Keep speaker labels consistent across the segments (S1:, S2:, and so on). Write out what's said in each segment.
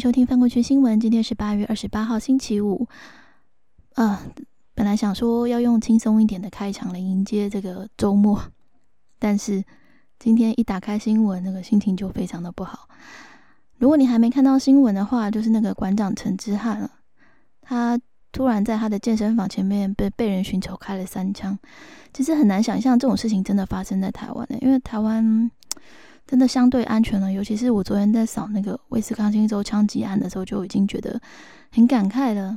S1: 收听翻过去新闻。今天是八月二十八号，星期五。啊，本来想说要用轻松一点的开场来迎接这个周末，但是今天一打开新闻，那个心情就非常的不好。如果你还没看到新闻的话，就是那个馆长陈之汉了，他突然在他的健身房前面被被人寻求开了三枪。其实很难想象这种事情真的发生在台湾的，因为台湾。真的相对安全了，尤其是我昨天在扫那个威斯康星州枪击案的时候，就已经觉得很感慨了。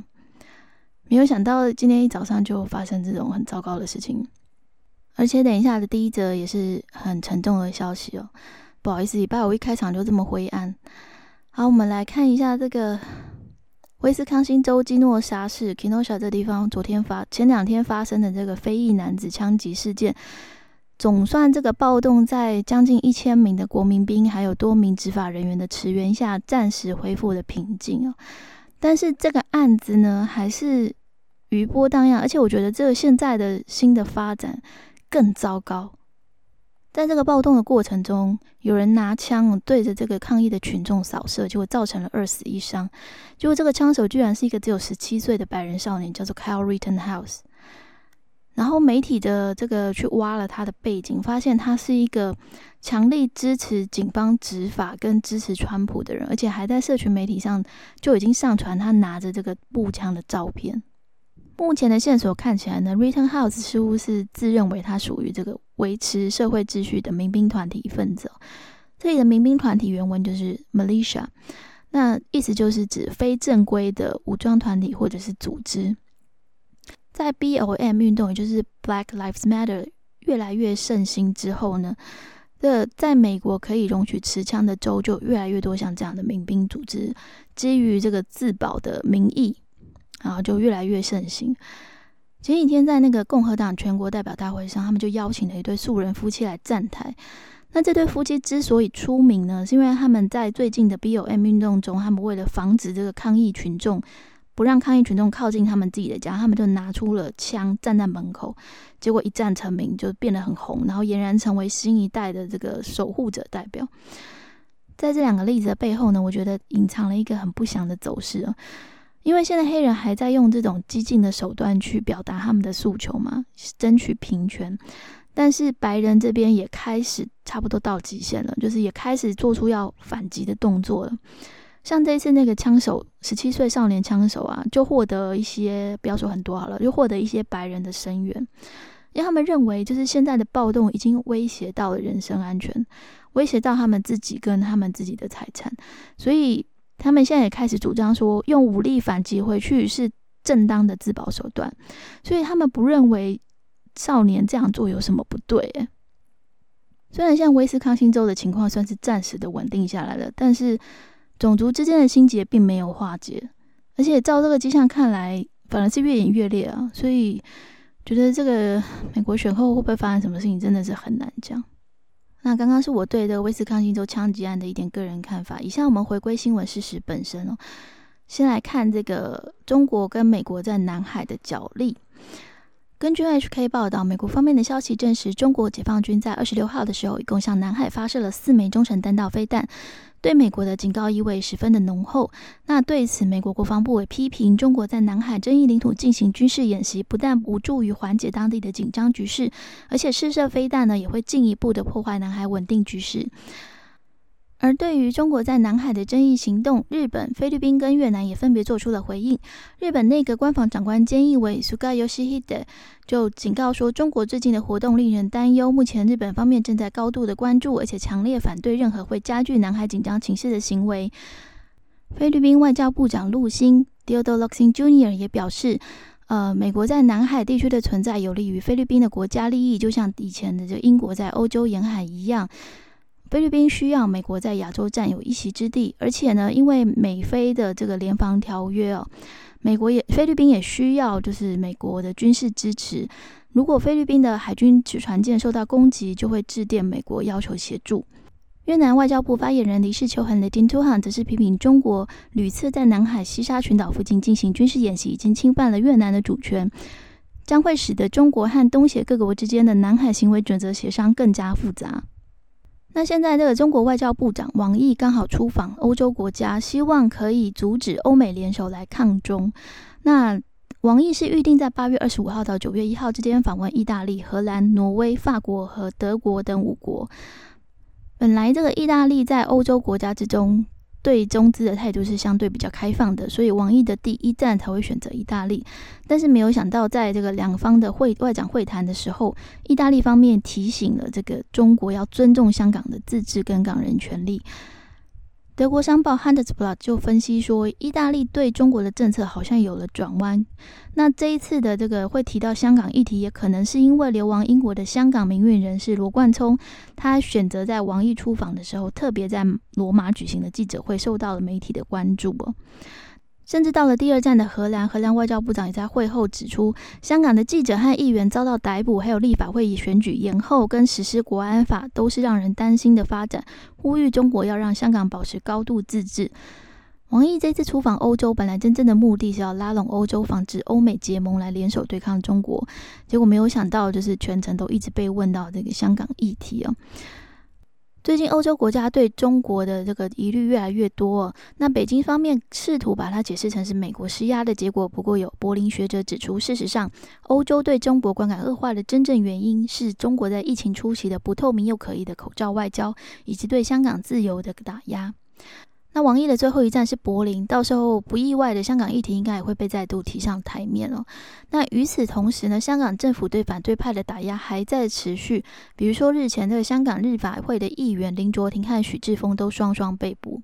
S1: 没有想到今天一早上就发生这种很糟糕的事情，而且等一下的第一则也是很沉重的消息哦。不好意思，礼拜五一开场就这么灰暗。好，我们来看一下这个威斯康星州基诺沙市 Kenosha 这地方昨天发前两天发生的这个非裔男子枪击事件。总算，这个暴动在将近一千名的国民兵还有多名执法人员的驰援下，暂时恢复了平静啊。但是这个案子呢，还是余波荡漾，而且我觉得这个现在的新的发展更糟糕。在这个暴动的过程中，有人拿枪对着这个抗议的群众扫射，结果造成了二死一伤。结果这个枪手居然是一个只有十七岁的白人少年，叫做 Kyle Rittenhouse。然后媒体的这个去挖了他的背景，发现他是一个强力支持警方执法跟支持川普的人，而且还在社群媒体上就已经上传他拿着这个步枪的照片。目前的线索看起来呢，Return House 似乎是自认为他属于这个维持社会秩序的民兵团体分子。这里的民兵团体原文就是 militia，那意思就是指非正规的武装团体或者是组织。在 BLM 运动，也就是 Black Lives Matter 越来越盛行之后呢，这在美国可以容许持枪的州就越来越多，像这样的民兵组织，基于这个自保的名义，然后就越来越盛行。前几天在那个共和党全国代表大会上，他们就邀请了一对素人夫妻来站台。那这对夫妻之所以出名呢，是因为他们在最近的 BLM 运动中，他们为了防止这个抗议群众。不让抗议群众靠近他们自己的家，他们就拿出了枪站在门口，结果一战成名，就变得很红，然后俨然成为新一代的这个守护者代表。在这两个例子的背后呢，我觉得隐藏了一个很不祥的走势啊，因为现在黑人还在用这种激进的手段去表达他们的诉求嘛，争取平权，但是白人这边也开始差不多到极限了，就是也开始做出要反击的动作了。像这次那个枪手，十七岁少年枪手啊，就获得一些，不要说很多好了，就获得一些白人的声援，因为他们认为，就是现在的暴动已经威胁到了人身安全，威胁到他们自己跟他们自己的财产，所以他们现在也开始主张说，用武力反击回去是正当的自保手段，所以他们不认为少年这样做有什么不对。虽然像威斯康星州的情况算是暂时的稳定下来了，但是。种族之间的心结并没有化解，而且照这个迹象看来，反而是越演越烈啊！所以觉得这个美国选后会不会发生什么事情，真的是很难讲。那刚刚是我对这个威斯康星州枪击案的一点个人看法。以下我们回归新闻事实本身哦，先来看这个中国跟美国在南海的角力。根据 HK 报道，美国方面的消息证实，中国解放军在二十六号的时候，一共向南海发射了四枚中程弹道飞弹。对美国的警告意味十分的浓厚。那对此，美国国防部也批评中国在南海争议领土进行军事演习，不但无助于缓解当地的紧张局势，而且试射飞弹呢，也会进一步的破坏南海稳定局势。而对于中国在南海的争议行动，日本、菲律宾跟越南也分别做出了回应。日本内阁官房长官菅义伟 （Suga Yoshihide） 就警告说，中国最近的活动令人担忧。目前日本方面正在高度的关注，而且强烈反对任何会加剧南海紧张情势的行为。菲律宾外交部长陆星 d i o d o Locsin Jr. 也表示，呃，美国在南海地区的存在有利于菲律宾的国家利益，就像以前的这英国在欧洲沿海一样。菲律宾需要美国在亚洲占有一席之地，而且呢，因为美菲的这个联防条约哦，美国也菲律宾也需要就是美国的军事支持。如果菲律宾的海军船舰受到攻击，就会致电美国要求协助。越南外交部发言人黎世秋和雷丁图汉则是批评中国屡次在南海西沙群岛附近进行军事演习，已经侵犯了越南的主权，将会使得中国和东协各国之间的南海行为准则协商更加复杂。那现在这个中国外交部长王毅刚好出访欧洲国家，希望可以阻止欧美联手来抗中。那王毅是预定在八月二十五号到九月一号之间访问意大利、荷兰、挪威、法国和德国等五国。本来这个意大利在欧洲国家之中对中资的态度是相对比较开放的，所以网易的第一站才会选择意大利。但是没有想到，在这个两方的会外长会谈的时候，意大利方面提醒了这个中国要尊重香港的自治跟港人权利。德国商报《Handelsblatt》就分析说，意大利对中国的政策好像有了转弯。那这一次的这个会提到香港议题，也可能是因为流亡英国的香港民运人士罗冠聪，他选择在王毅出访的时候，特别在罗马举行的记者会，受到了媒体的关注哦。甚至到了第二站的荷兰，荷兰外交部长也在会后指出，香港的记者和议员遭到逮捕，还有立法会议选举延后跟实施国安法，都是让人担心的发展。呼吁中国要让香港保持高度自治。王毅这次出访欧洲，本来真正的目的是要拉拢欧洲，防止欧美结盟来联手对抗中国，结果没有想到，就是全程都一直被问到这个香港议题哦。最近欧洲国家对中国的这个疑虑越来越多，那北京方面试图把它解释成是美国施压的结果。不过有柏林学者指出，事实上，欧洲对中国观感恶化的真正原因是中国在疫情初期的不透明又可疑的口罩外交，以及对香港自由的打压。那王毅的最后一站是柏林，到时候不意外的，香港议题应该也会被再度提上台面哦。那与此同时呢，香港政府对反对派的打压还在持续，比如说日前的香港立法会的议员林卓廷和许志峰都双双被捕。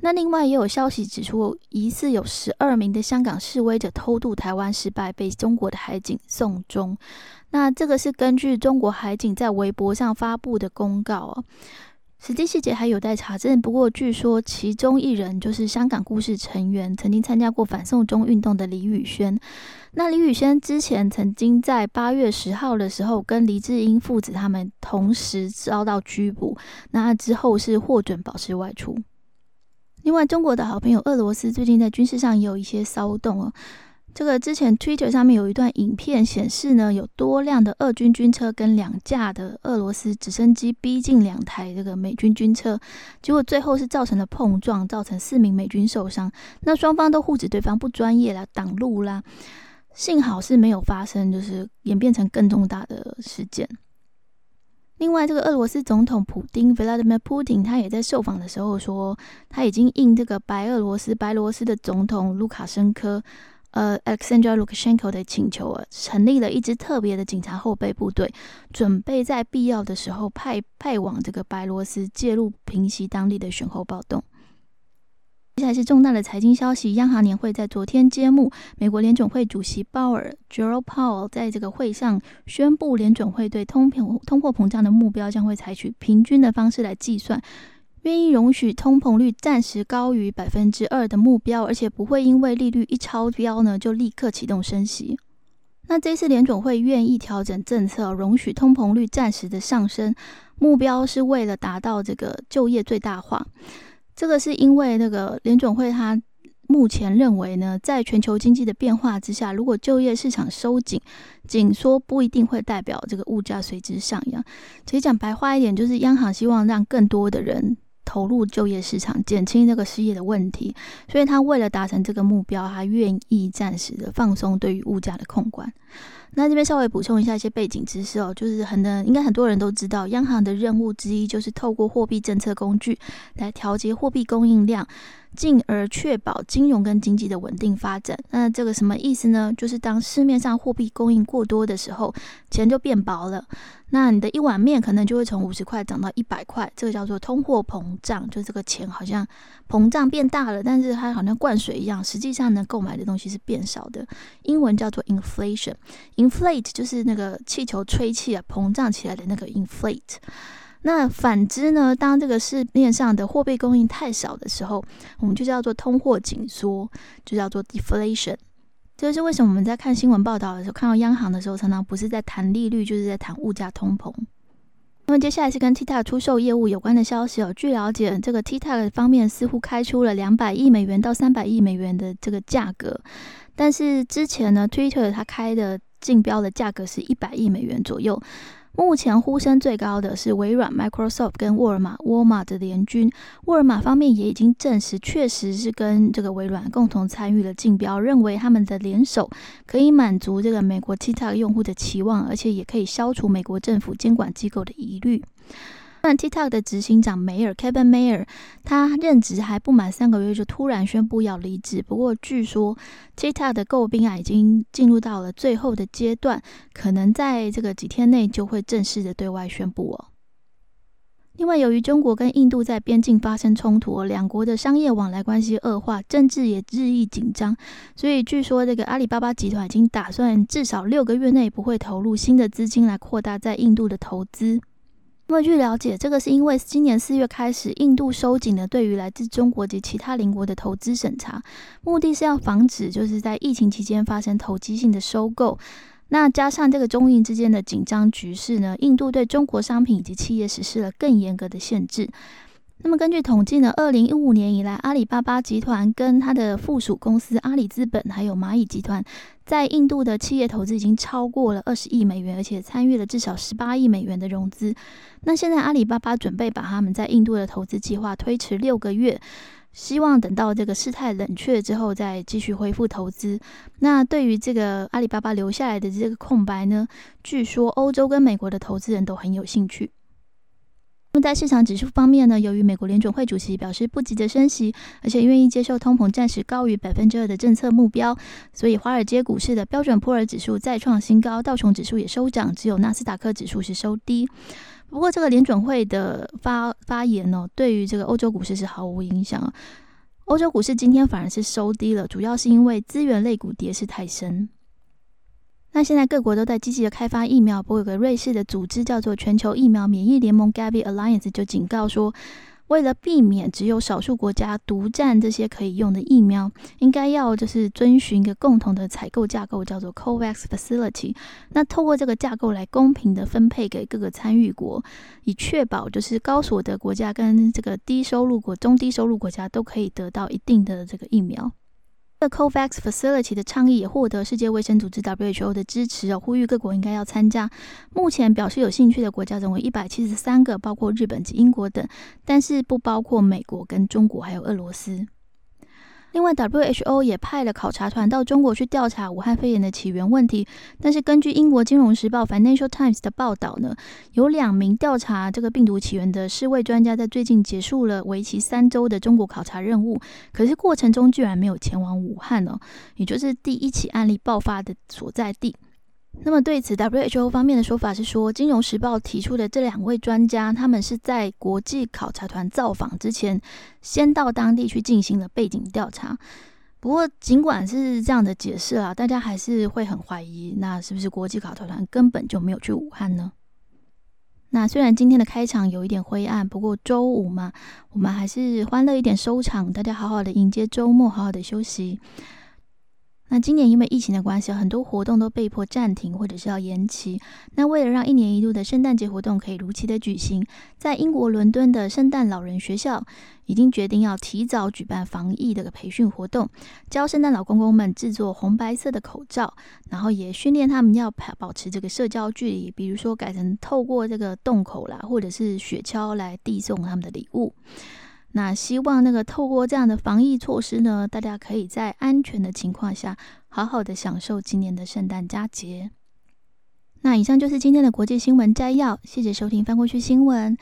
S1: 那另外也有消息指出，疑似有十二名的香港示威者偷渡台湾失败，被中国的海警送终。那这个是根据中国海警在微博上发布的公告哦。实际细节还有待查证，不过据说其中一人就是香港故事成员，曾经参加过反送中运动的李宇轩。那李宇轩之前曾经在八月十号的时候，跟黎智英父子他们同时遭到拘捕，那之后是获准保释外出。另外，中国的好朋友俄罗斯最近在军事上也有一些骚动哦。这个之前 Twitter 上面有一段影片显示呢，有多辆的俄军军车跟两架的俄罗斯直升机逼近两台这个美军军车，结果最后是造成了碰撞，造成四名美军受伤。那双方都护指对方不专业啦，挡路啦，幸好是没有发生，就是演变成更重大的事件。另外，这个俄罗斯总统普丁 Vladimir Putin 他也在受访的时候说，他已经应这个白俄罗斯白罗斯的总统卢卡申科。呃，Alexander Lukashenko 的请求啊，成立了一支特别的警察后备部队，准备在必要的时候派派往这个白罗斯介入平息当地的选后暴动。接下来是重大的财经消息，央行年会在昨天揭幕，美国联准会主席鲍尔 Jerome Powell 在这个会上宣布，联准会对通膨通货膨胀的目标将会采取平均的方式来计算。愿意容许通膨率暂时高于百分之二的目标，而且不会因为利率一超标呢就立刻启动升息。那这次联总会愿意调整政策，容许通膨率暂时的上升，目标是为了达到这个就业最大化。这个是因为那个联总会他目前认为呢，在全球经济的变化之下，如果就业市场收紧紧缩，不一定会代表这个物价随之上扬。其实讲白话一点，就是央行希望让更多的人。投入就业市场，减轻这个失业的问题，所以他为了达成这个目标，他愿意暂时的放松对于物价的控管。那这边稍微补充一下一些背景知识哦，就是很多应该很多人都知道，央行的任务之一就是透过货币政策工具来调节货币供应量。进而确保金融跟经济的稳定发展。那这个什么意思呢？就是当市面上货币供应过多的时候，钱就变薄了。那你的一碗面可能就会从五十块涨到一百块，这个叫做通货膨胀。就这个钱好像膨胀变大了，但是它好像灌水一样，实际上呢购买的东西是变少的。英文叫做 inflation。inflate 就是那个气球吹气啊，膨胀起来的那个 inflate。那反之呢？当这个市面上的货币供应太少的时候，我们就叫做通货紧缩，就叫做 deflation。这就是为什么我们在看新闻报道的时候，看到央行的时候，常常不是在谈利率，就是在谈物价通膨。那么接下来是跟 TikTok 出售业务有关的消息哦。据了解，这个 TikTok 方面似乎开出了两百亿美元到三百亿美元的这个价格，但是之前呢，Twitter 它开的竞标的价格是一百亿美元左右。目前呼声最高的是微软、Microsoft 跟沃尔玛、沃尔玛的联军。沃尔玛方面也已经证实，确实是跟这个微软共同参与了竞标，认为他们的联手可以满足这个美国 TikTok 用户的期望，而且也可以消除美国政府监管机构的疑虑。但 TikTok 的执行长梅尔 Kevin Mayer，他任职还不满三个月就突然宣布要离职。不过据说 TikTok 的诟病啊已经进入到了最后的阶段，可能在这个几天内就会正式的对外宣布哦。另外，由于中国跟印度在边境发生冲突，两国的商业往来关系恶化，政治也日益紧张，所以据说这个阿里巴巴集团已经打算至少六个月内不会投入新的资金来扩大在印度的投资。那么据了解，这个是因为今年四月开始，印度收紧了对于来自中国及其他邻国的投资审查，目的是要防止就是在疫情期间发生投机性的收购。那加上这个中印之间的紧张局势呢，印度对中国商品以及企业实施了更严格的限制。那么根据统计呢，二零一五年以来，阿里巴巴集团跟它的附属公司阿里资本还有蚂蚁集团在印度的企业投资已经超过了二十亿美元，而且参与了至少十八亿美元的融资。那现在阿里巴巴准备把他们在印度的投资计划推迟六个月，希望等到这个事态冷却之后再继续恢复投资。那对于这个阿里巴巴留下来的这个空白呢，据说欧洲跟美国的投资人都很有兴趣。那么在市场指数方面呢，由于美国联准会主席表示不急着升息，而且愿意接受通膨暂时高于百分之二的政策目标，所以华尔街股市的标准普尔指数再创新高，道琼指数也收涨，只有纳斯达克指数是收低。不过这个联准会的发发言呢，对于这个欧洲股市是毫无影响。欧洲股市今天反而是收低了，主要是因为资源类股跌势太深。那现在各国都在积极的开发疫苗，不过有个瑞士的组织叫做全球疫苗免疫联盟 （Gavi Alliance） 就警告说，为了避免只有少数国家独占这些可以用的疫苗，应该要就是遵循一个共同的采购架构，叫做 COVAX Facility。那透过这个架构来公平的分配给各个参与国，以确保就是高所得国家跟这个低收入国、中低收入国家都可以得到一定的这个疫苗。COVAX Facility 的倡议也获得世界卫生组织 WHO 的支持哦，呼吁各国应该要参加。目前表示有兴趣的国家总共一百七十三个，包括日本及英国等，但是不包括美国、跟中国还有俄罗斯。另外，WHO 也派了考察团到中国去调查武汉肺炎的起源问题。但是，根据英国金融时报 （Financial Times） 的报道呢，有两名调查这个病毒起源的世卫专家在最近结束了为期三周的中国考察任务，可是过程中居然没有前往武汉哦，也就是第一起案例爆发的所在地。那么对此，WHO 方面的说法是说，《金融时报》提出的这两位专家，他们是在国际考察团造访之前，先到当地去进行了背景调查。不过，尽管是这样的解释啊，大家还是会很怀疑，那是不是国际考察团根本就没有去武汉呢？那虽然今天的开场有一点灰暗，不过周五嘛，我们还是欢乐一点收场，大家好好的迎接周末，好好的休息。那今年因为疫情的关系，很多活动都被迫暂停或者是要延期。那为了让一年一度的圣诞节活动可以如期的举行，在英国伦敦的圣诞老人学校已经决定要提早举办防疫的培训活动，教圣诞老公公们制作红白色的口罩，然后也训练他们要保持这个社交距离，比如说改成透过这个洞口啦，或者是雪橇来递送他们的礼物。那希望那个透过这样的防疫措施呢，大家可以在安全的情况下，好好的享受今年的圣诞佳节。那以上就是今天的国际新闻摘要，谢谢收听翻过去新闻。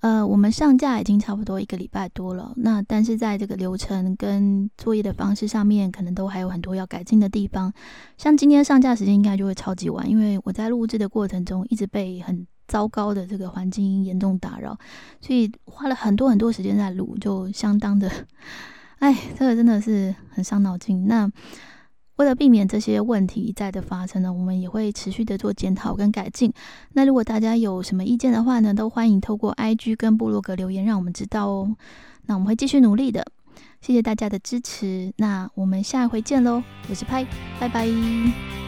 S1: 呃，我们上架已经差不多一个礼拜多了，那但是在这个流程跟作业的方式上面，可能都还有很多要改进的地方。像今天上架时间应该就会超级晚，因为我在录制的过程中一直被很。糟糕的这个环境严重打扰，所以花了很多很多时间在录，就相当的，哎，这个真的是很伤脑筋。那为了避免这些问题一再的发生呢，我们也会持续的做检讨跟改进。那如果大家有什么意见的话呢，都欢迎透过 IG 跟部落格留言，让我们知道哦。那我们会继续努力的，谢谢大家的支持。那我们下一回见喽，我是派，拜拜。